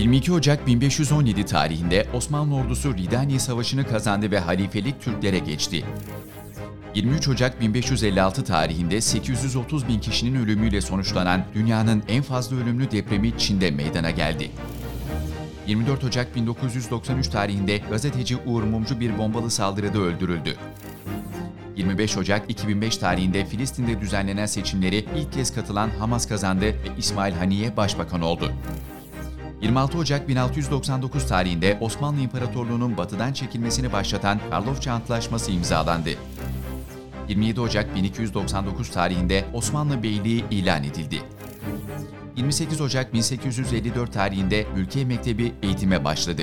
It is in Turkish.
22 Ocak 1517 tarihinde Osmanlı ordusu Ridani Savaşı'nı kazandı ve halifelik Türklere geçti. 23 Ocak 1556 tarihinde 830 bin kişinin ölümüyle sonuçlanan dünyanın en fazla ölümlü depremi Çin'de meydana geldi. 24 Ocak 1993 tarihinde gazeteci Uğur Mumcu bir bombalı saldırıda öldürüldü. 25 Ocak 2005 tarihinde Filistin'de düzenlenen seçimleri ilk kez katılan Hamas kazandı ve İsmail Haniye başbakan oldu. 26 Ocak 1699 tarihinde Osmanlı İmparatorluğu'nun batıdan çekilmesini başlatan Karlofça Antlaşması imzalandı. 27 Ocak 1299 tarihinde Osmanlı Beyliği ilan edildi. 28 Ocak 1854 tarihinde Ülke Mektebi eğitime başladı.